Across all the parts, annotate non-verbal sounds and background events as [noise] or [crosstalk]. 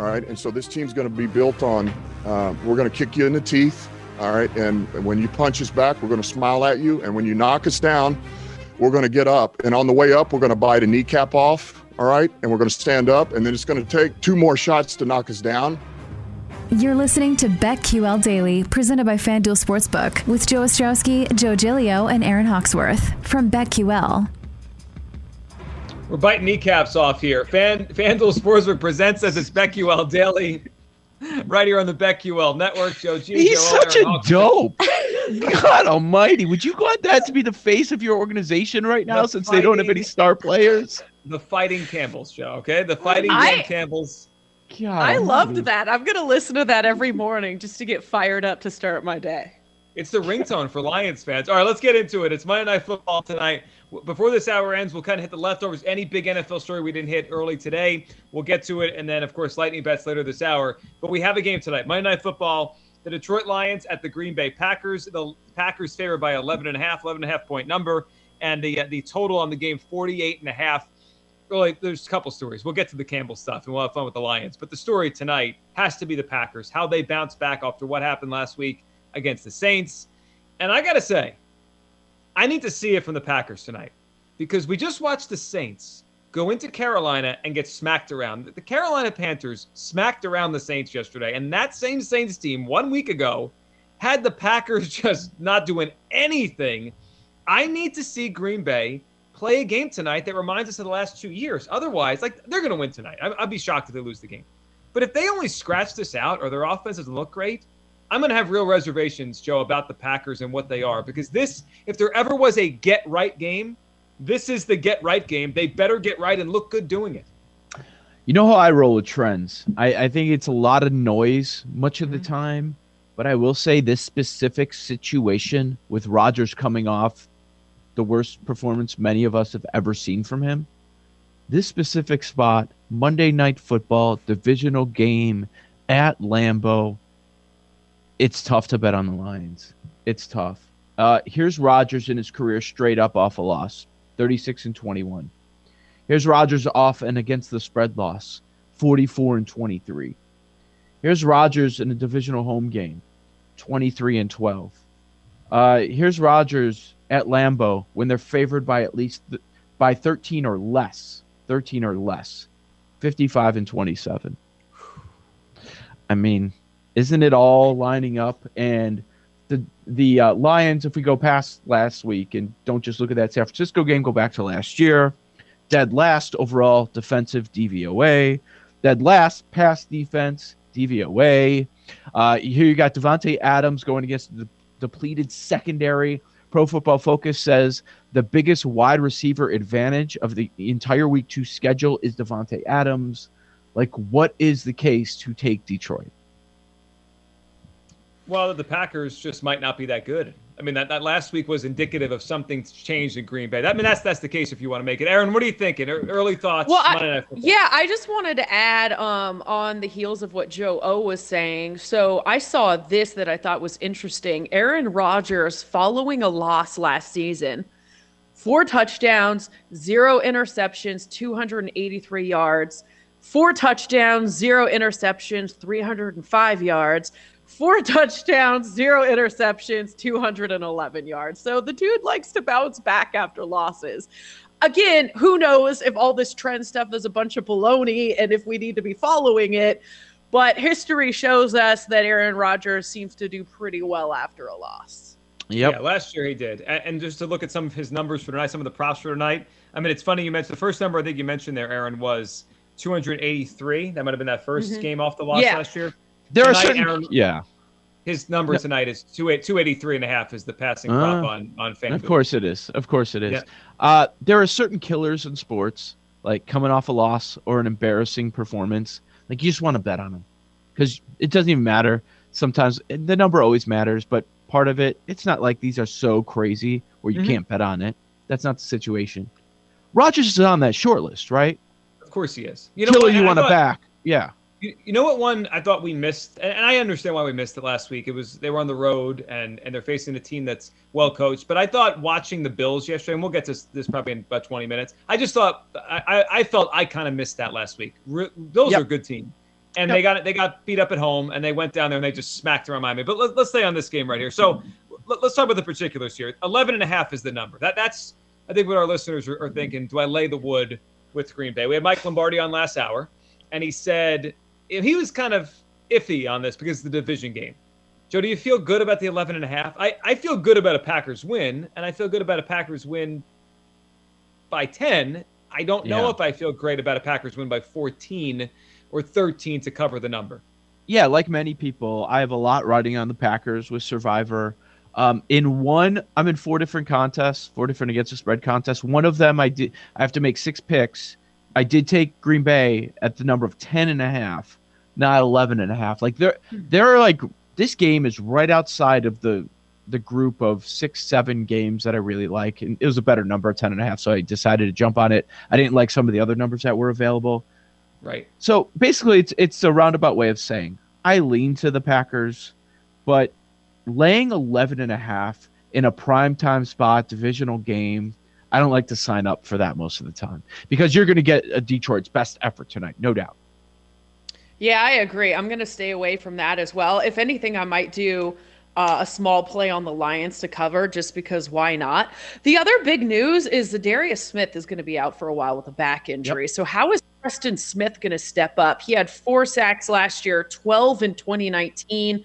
All right, and so this team's going to be built on. Uh, we're going to kick you in the teeth. All right, and when you punch us back, we're going to smile at you, and when you knock us down, we're going to get up. And on the way up, we're going to bite a kneecap off. All right, and we're going to stand up, and then it's going to take two more shots to knock us down. You're listening to BetQL Daily, presented by FanDuel Sportsbook, with Joe Ostrowski, Joe Gilio, and Aaron Hawksworth from BetQL. We're biting kneecaps off here. Fan FanDuel Sportsbook presents us as BetQL Daily, right here on the BetQL Network. Joe G. He's Joe such Aaron a Hawksworth. dope. God Almighty! Would you want that to be the face of your organization right now, The since they don't have any star players? The Fighting Campbells show, okay? The Fighting I- Campbells. God I Almighty. loved that. I'm gonna listen to that every morning just to get fired up to start my day. It's the ringtone for Lions fans. All right, let's get into it. It's Monday Night Football tonight. Before this hour ends, we'll kind of hit the leftovers. Any big NFL story we didn't hit early today, we'll get to it. And then, of course, lightning bets later this hour. But we have a game tonight. Monday Night Football. The Detroit Lions at the Green Bay Packers. The Packers favored by 11 and a half, 11 and a half point number. And the, uh, the total on the game, 48 and a half. Really, there's a couple stories. We'll get to the Campbell stuff and we'll have fun with the Lions. But the story tonight has to be the Packers, how they bounce back after what happened last week against the Saints. And I got to say, I need to see it from the Packers tonight because we just watched the Saints go into Carolina and get smacked around. The Carolina Panthers smacked around the Saints yesterday. And that same Saints team one week ago had the Packers [laughs] just not doing anything. I need to see Green Bay play a game tonight that reminds us of the last two years. Otherwise, like they're going to win tonight. I'd be shocked if they lose the game. But if they only scratch this out or their offense doesn't look great, I'm going to have real reservations, Joe, about the Packers and what they are. Because this, if there ever was a get right game, this is the get right game. They better get right and look good doing it. You know how I roll with trends. I, I think it's a lot of noise much of the Mhm. time, but I will say this specific situation with Rodgers coming off the worst performance many of us have ever seen from him. This specific spot, Monday Night Football, divisional game at Lambeau. It's tough to bet on the Lions. It's tough. Uh, here's Rodgers in his career straight up off a loss, 36 and 21. Here's Rodgers off and against the spread loss, 44 and 23. Here's Rodgers in a divisional home game, 23 and 12. Uh, here's Rodgers at Lambeau when they're favored by at least th- by 13 or less, 13 or less, 55 and 27. I mean, isn't it all lining up? And the the uh, Lions, if we go past last week and don't just look at that San Francisco game, go back to last year dead last overall defensive DVOA, dead last pass defense DVOA. Uh, here you got Davante Adams going against the depleted secondary. Pro Football Focus says the biggest wide receiver advantage of the entire Week Two schedule is Davante Adams. Like, what is the case to take Detroit? Well, the Packers just might not be that good. I mean, that, that last week was indicative of something's changed in Green Bay. I mean, that's that's the case if you want to make it. Aaron, what are you thinking? Early thoughts? Well, I- Monday Night Football. Yeah, I just wanted to add um, on the heels of what Joe O was saying. So I saw this that I thought was interesting. Aaron Rodgers, following a loss last season, four touchdowns, zero interceptions, 283 yards, four touchdowns, zero interceptions, 305 yards. Four touchdowns, zero interceptions, 211 yards. So the dude likes to bounce back after losses again, who knows if all this trend stuff is a bunch of baloney and if we need to be following it. But history shows us that Aaron Rodgers seems to do pretty well after a loss. Yep. Yeah, last year he did. And, and just to look at some of his numbers for tonight, some of the props for tonight. I mean, it's funny you mentioned the first number I think you mentioned there, Aaron, was 283. That might have been that 1st Mhm. game off the loss Yeah. last year. There are certain, Aaron- yeah, His number No. tonight is 28 283 and a half is the passing prop Ah. on on FanDuel. of course it is. Of course it is. Yeah. Uh, there are certain killers in sports, like coming off a loss or an embarrassing performance. Like you just want to bet on them because it doesn't even matter. Sometimes the number always matters, but part of it, it's not like these are so crazy where you Mhm. can't bet on it. That's not the situation. Rodgers is on that short list, right? Of course he is. You know Killer what? you And I want to back. Yeah. You, you know what one I thought we missed, and, and I understand why we missed it last week. It was they were on the road and and they're facing a team that's well coached. But I thought watching the Bills yesterday, and we'll get to this, this probably in about 20 minutes. I just thought I I, I felt I kind of missed that last week. Re- Bills Yep. are a good team, and they got they got beat up at home, and they went down there and they just smacked around Miami. But let, let's stay on this game right here. So let, us talk about the particulars here. 11 and a half is the number. That that's I think what our listeners are, are thinking. Do I lay the wood with Green Bay? We had Mike Lombardi on last hour, and he said he was kind of iffy on this because of the division game. Joe, do you feel good about the 11 and a half? I, I feel good about a Packers win, and I feel good about a Packers win by 10. I don't know Yeah. if I feel great about a Packers win by 14 or 13 to cover the number. yeah, like many people, I have a lot riding on the Packers with Survivor. Um, in one, I'm in four different contests, four different against the spread contests. One of them, I did, I have to make six picks. I did take Green Bay at the number of 10 and a half, not 11 and a half. Like there, hmm. there are like, this game is right outside of the, the group of six, seven games that I really like. And it was a better number, 10 and a half. So I decided to jump on it. I didn't like some of the other numbers that were available. Right. So basically, it's it's a roundabout way of saying I lean to the Packers, but laying 11 and a half in a prime time spot, divisional game, I don't like to sign up for that most of the time because you're going to get a Detroit's best effort tonight, no doubt. Yeah, I agree. I'm going to stay away from that as well. If anything, I might do uh, a small play on the Lions to cover just because why not? The other big news is that Darius Smith is going to be out for a while with a back injury. So, how is Preston Smith going to step up? He had four sacks last year, 12 in 2019.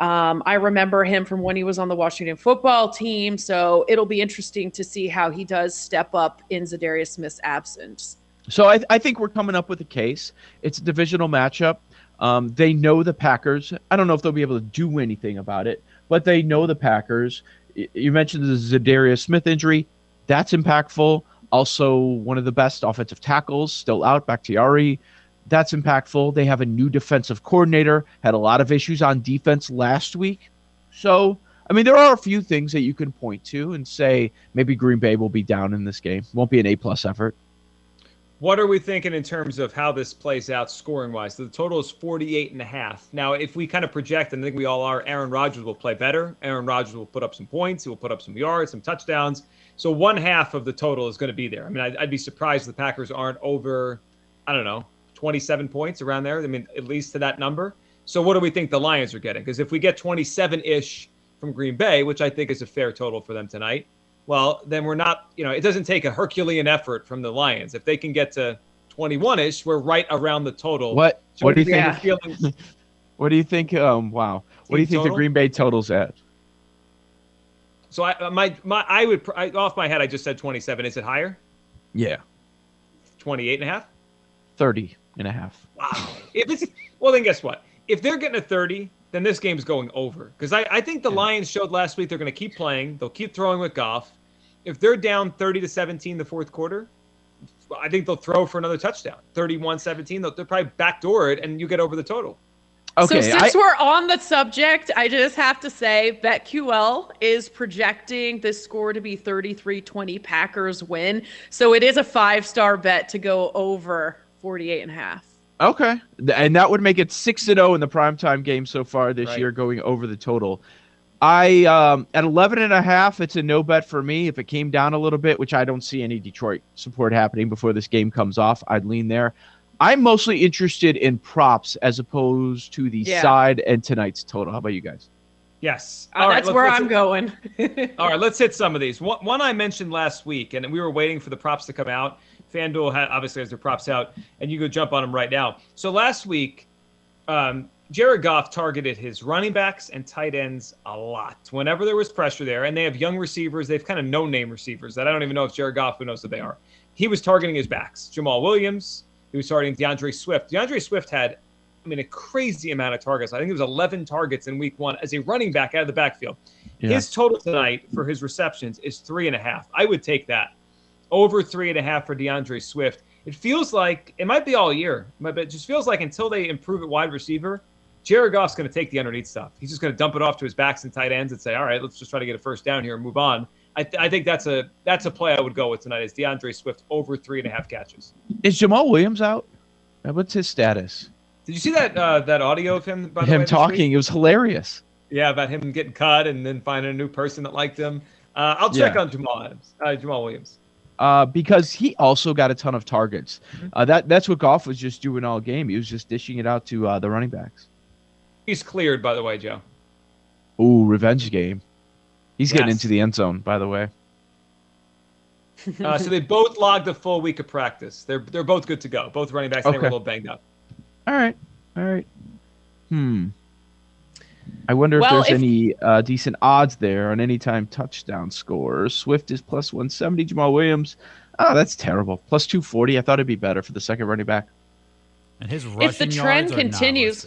Um, I remember him from when he was on the Washington football team. So, it'll be interesting to see how he does step up in Za'Darius Smith's absence. So I, I think we're coming up with a case. It's a divisional matchup. Um, they know the Packers. I don't know if they'll be able to do anything about it, but they know the Packers. You mentioned the Za'Darius Smith injury. That's impactful. Also, one of the best offensive tackles still out, Bakhtiari. That's impactful. They have a new defensive coordinator, had a lot of issues on defense last week. So, I mean, there are a few things that you can point to and say maybe Green Bay will be down in this game. Won't be an A plus effort. What are we thinking in terms of how this plays out scoring wise? So the total is 48 and a half. Now, if we kind of project, and I think we all are, Aaron Rodgers will play better. Aaron Rodgers will put up some points. He will put up some yards, some touchdowns. So one half of the total is going to be there. I mean, I'd, I'd be surprised the Packers aren't over, I don't know, 27 points around there. I mean, at least to that number. So what do we think the Lions are getting? Because if we get 27 ish from Green Bay, which I think is a fair total for them tonight, well, then we're not, you know, it doesn't take a Herculean effort from the Lions. If they can get to 21 ish, we're right around the total. What So what do you think? feelings- [laughs] What do you think? Um, wow. What do you think the? Green Bay totals at? So I my my I would I, off my head I just said 27. Is it higher? Yeah, 28 and a half? 30 and a half. Wow. If it's well, then guess what? If they're getting a 30, then this game's going over. Because I, I think the Lions showed last week they're going to keep playing. They'll keep throwing with Goff. If they're down 30 to 17 the fourth quarter, I think they'll throw for another touchdown. 31 17. They'll, they'll probably backdoor it and you get over the total. Okay, so I, since we're on the subject, I just have to say BetQL is projecting this score to be 33-20 Packers win. So it is a five-star bet to go over 48 and a half. okay, and that would make it six and zero in the primetime game so far this Right. year, going over the total. I um, at 11 and a half, it's a no bet for me. If it came down a little bit, which I don't see any Detroit support happening before this game comes off, I'd lean there. I'm mostly interested in props as opposed to the Yeah. side and tonight's total. How about you guys? Yes. Uh, All right, that's let's- where let's- I'm going. [laughs] All right, let's hit some of these. One, one I mentioned last week, and we were waiting for the props to come out. FanDuel had, obviously has their props out, and you go jump on them right now. So last week, um, Jared Goff targeted his running backs and tight ends a lot whenever there was pressure there. And they have young receivers. They have kind of no name receivers that I don't even know if Jared Goff who knows who they are. He was targeting his backs. Jamaal Williams. He was targeting D'Andre Swift. D'Andre Swift had, I mean, a crazy amount of targets. I think it was 11 targets in week one as a running back out of the backfield. Yeah. His total tonight for his receptions is three and a half. I would take that over three and a half for D'Andre Swift. It feels like it might be all year, but it just feels like until they improve at wide receiver, Jared Goff's going to take the underneath stuff. He's just going to dump it off to his backs and tight ends and say, "All right, let's just try to get a first down here and move on." I, th- I think that's a that's a play I would go with tonight. Is D'Andre Swift over three and a half catches? Is Jamaal Williams out? What's his status? Did you see that uh, that audio of him? By him way, talking, it was hilarious. Yeah, about him getting cut and then finding a new person that liked him. Uh, I'll check yeah. on Jamal Adams, uh, Jamaal Williams. Uh, because he also got a ton of targets. Mm-hmm. Uh, that that's what Goff was just doing all game. He was just dishing it out to uh, the running backs. He's cleared, by the way, Joe. Ooh, revenge game. He's yes. getting into the end zone, by the way. uh, so they both logged a full week of practice. They're they're both good to go. Both running backs. Okay. They were a little banged up. All right, all right. Hmm. I wonder well, if there's if... any uh, decent odds there on any time touchdown scores. Swift is plus 170. Jamaal Williams. Oh, that's terrible. Plus 240. I thought it'd be better for the second running back. And his rushing if the trend continues,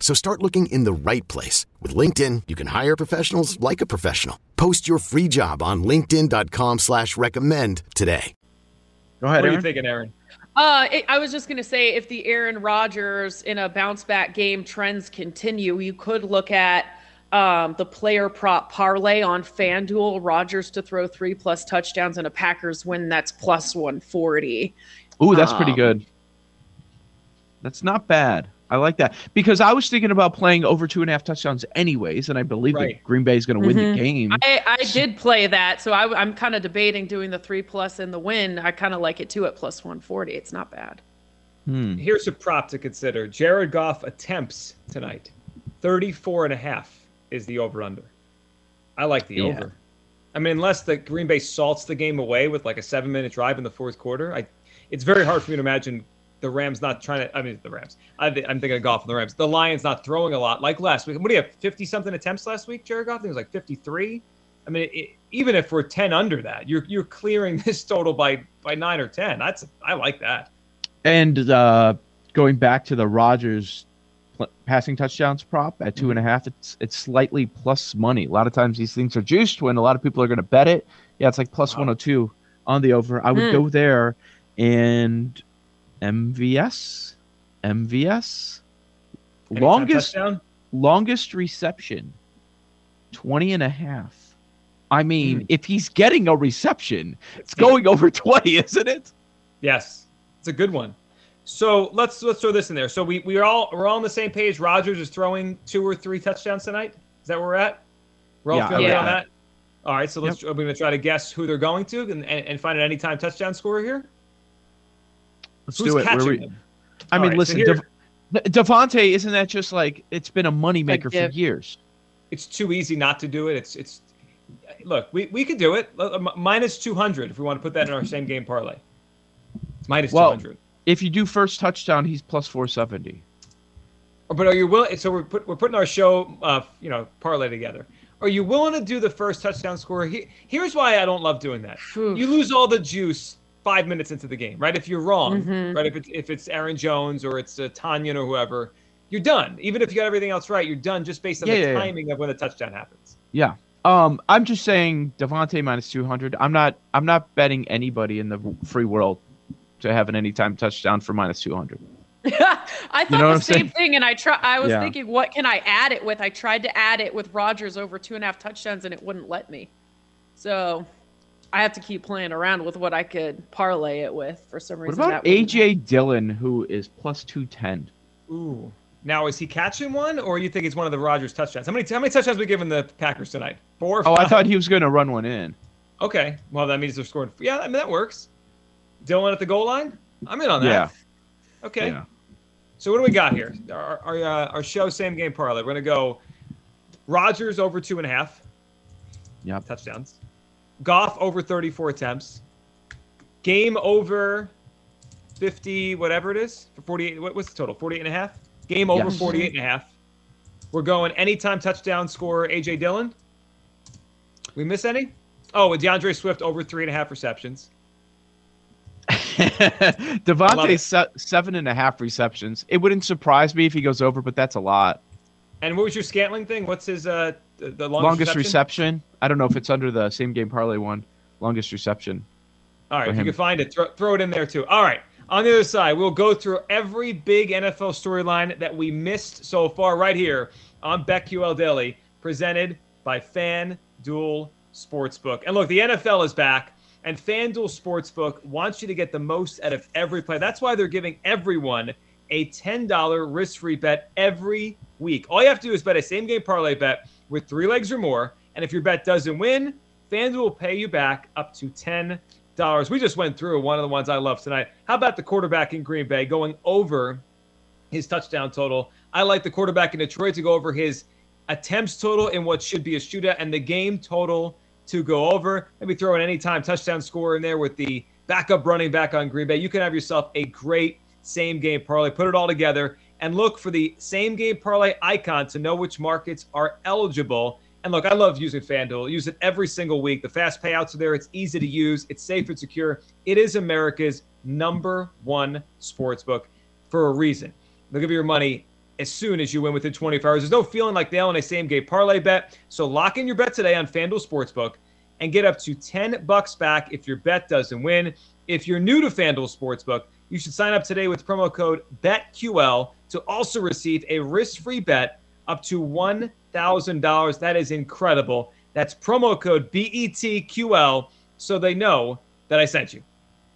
So start looking in the right place. With LinkedIn, you can hire professionals like a professional. Post your free job on linkedin.com slash recommend today. Go ahead, What Aaron. are you thinking, Aaron? Uh, it, I was just going to say, if the Aaron Rodgers in a bounce back game trends continue, you could look at um, the player prop parlay on FanDuel, Rodgers to throw three plus touchdowns and a Packers win. That's plus 140. Ooh, that's um, pretty good. That's not bad. I like that because I was thinking about playing over two and a half touchdowns anyways, and I believe right. that Green Bay is going to mm-hmm. win the mm-hmm. game. I, I did play that, so I, am kind of debating doing the three plus and the win. I kind of like it too at plus 140. It's not bad. Hmm. Here's a prop to consider: Jared Goff attempts tonight, 34 and a half is the over under. I like the yeah. over. I mean, unless the Green Bay salts the game away with like a seven minute drive in the fourth quarter, I it's very hard for me to imagine the Rams not trying to. I mean, the Rams. I, am thinking of Goff and the Rams. The Lions not throwing a lot like last week. What do you have? Fifty something attempts last week, Jared Goff. I think it was like fifty three. I mean, it, even if we're ten under that, you're you're clearing [laughs] this total by by nine or ten. That's I like that. And uh, going back to the Rodgers passing touchdowns prop at two and a half, it's it's slightly plus money. A lot of times these things are juiced when a lot of people are going to bet it. Yeah, it's like plus wow. 102 on the over. I would mm. go there and MVS, MVS, Anytime longest touchdown? longest reception, 20 and a half. I mean, mm. if he's getting a reception, it's going over 20, isn't it? Yes. It's a good one. So let's let's throw this in there. So we we're all we're all on the same page. Rodgers is throwing two or three touchdowns tonight. Is that where we're at? We're all yeah, feeling yeah. on that. All right, so let's yep. we're going to try to guess who they're going to and, and, and find an anytime touchdown scorer here. Let's Who's do it. We, I mean, right, listen, so here, De- Davante, isn't that just like it's been a moneymaker for years? It's too easy not to do it. It's it's look, we, we could do it. Minus 200 if we want to put that in our same game parlay. It's minus well, 200. If you do first touchdown, he's plus 470. But are you willing? So we're put, we're putting our show, uh, you know, parlay together. Are you willing to do the first touchdown score? He, here's why I don't love doing that. You lose all the juice five minutes into the game, right? If you're wrong, mm-hmm. right? If it's if it's Aaron Jones or it's uh, Tonyan or whoever, you're done. Even if you got everything else right, you're done just based on yeah, the yeah, timing yeah. of when the touchdown happens. Yeah. Um, I'm just saying Davante minus 200. I'm not. I'm not betting anybody in the free world to have an anytime touchdown for minus 200. [laughs] I thought you know the same saying? thing, and I try. I was yeah. thinking, what can I add it with? I tried to add it with Rodgers over two and a half touchdowns, and it wouldn't let me. So I have to keep playing around with what I could parlay it with for some reason. What about AJ Dillon, who is plus two ten? Ooh. Now is he catching one, or you think it's one of the Rodgers touchdowns? How many how many touchdowns we given the Packers tonight? Four. Oh, I thought he was going to run one in. Okay, well that means they're scoring. Yeah, I mean that works. Dillon at the goal line. I'm in on that. Yeah. Okay. Yeah. So what do we got here? Our our, uh, our show same game parlay. We're gonna go Rodgers over two and a half. Yep. Touchdowns. Goff over 34 attempts. Game over 50, whatever it is, for 48. What was the total? 48 and a half? Game over yes. 48 and a half. We're going anytime touchdown score AJ Dillon. We miss any? Oh, with D'Andre Swift over three and a half receptions. [laughs] Davante se- seven and a half receptions. It wouldn't surprise me if he goes over, but that's a lot. And what was your Scantling thing? What's his uh the, longest, longest reception? reception? I don't know if it's under the same game parlay one. Longest reception. All right, if you can find it, throw, throw it in there too. All right. On the other side, we'll go through every big NFL storyline that we missed so far right here on BetQL Daily, presented by FanDuel Sportsbook. And look, the NFL is back, and FanDuel Sportsbook wants you to get the most out of every play. That's why they're giving everyone a $10 risk free bet every week. All you have to do is bet a same game parlay bet with three legs or more. And if your bet doesn't win, FanDuel will pay you back up to $10. We just went through one of the ones I love tonight. How about the quarterback in Green Bay going over his touchdown total? I like the quarterback in Detroit to go over his attempts total in what should be a shootout and the game total to go over. Maybe throw an anytime touchdown score in there with the backup running back on Green Bay. You can have yourself a great same game parlay. Put it all together and look for the same game parlay icon to know which markets are eligible. And look, I love using FanDuel. use it every single week. The fast payouts are there. It's easy to use. It's safe and secure. It is America's number one sports book for a reason. They'll give you your money as soon as you win within 24 hours. There's no feeling like nailing a same game parlay bet. So lock in your bet today on FanDuel Sportsbook and get up to 10 bucks back if your bet doesn't win. If you're new to FanDuel Sportsbook, you should sign up today with promo code BETQL to also receive a risk free bet up to $1,000. That is incredible. That's promo code BETQL so they know that I sent you.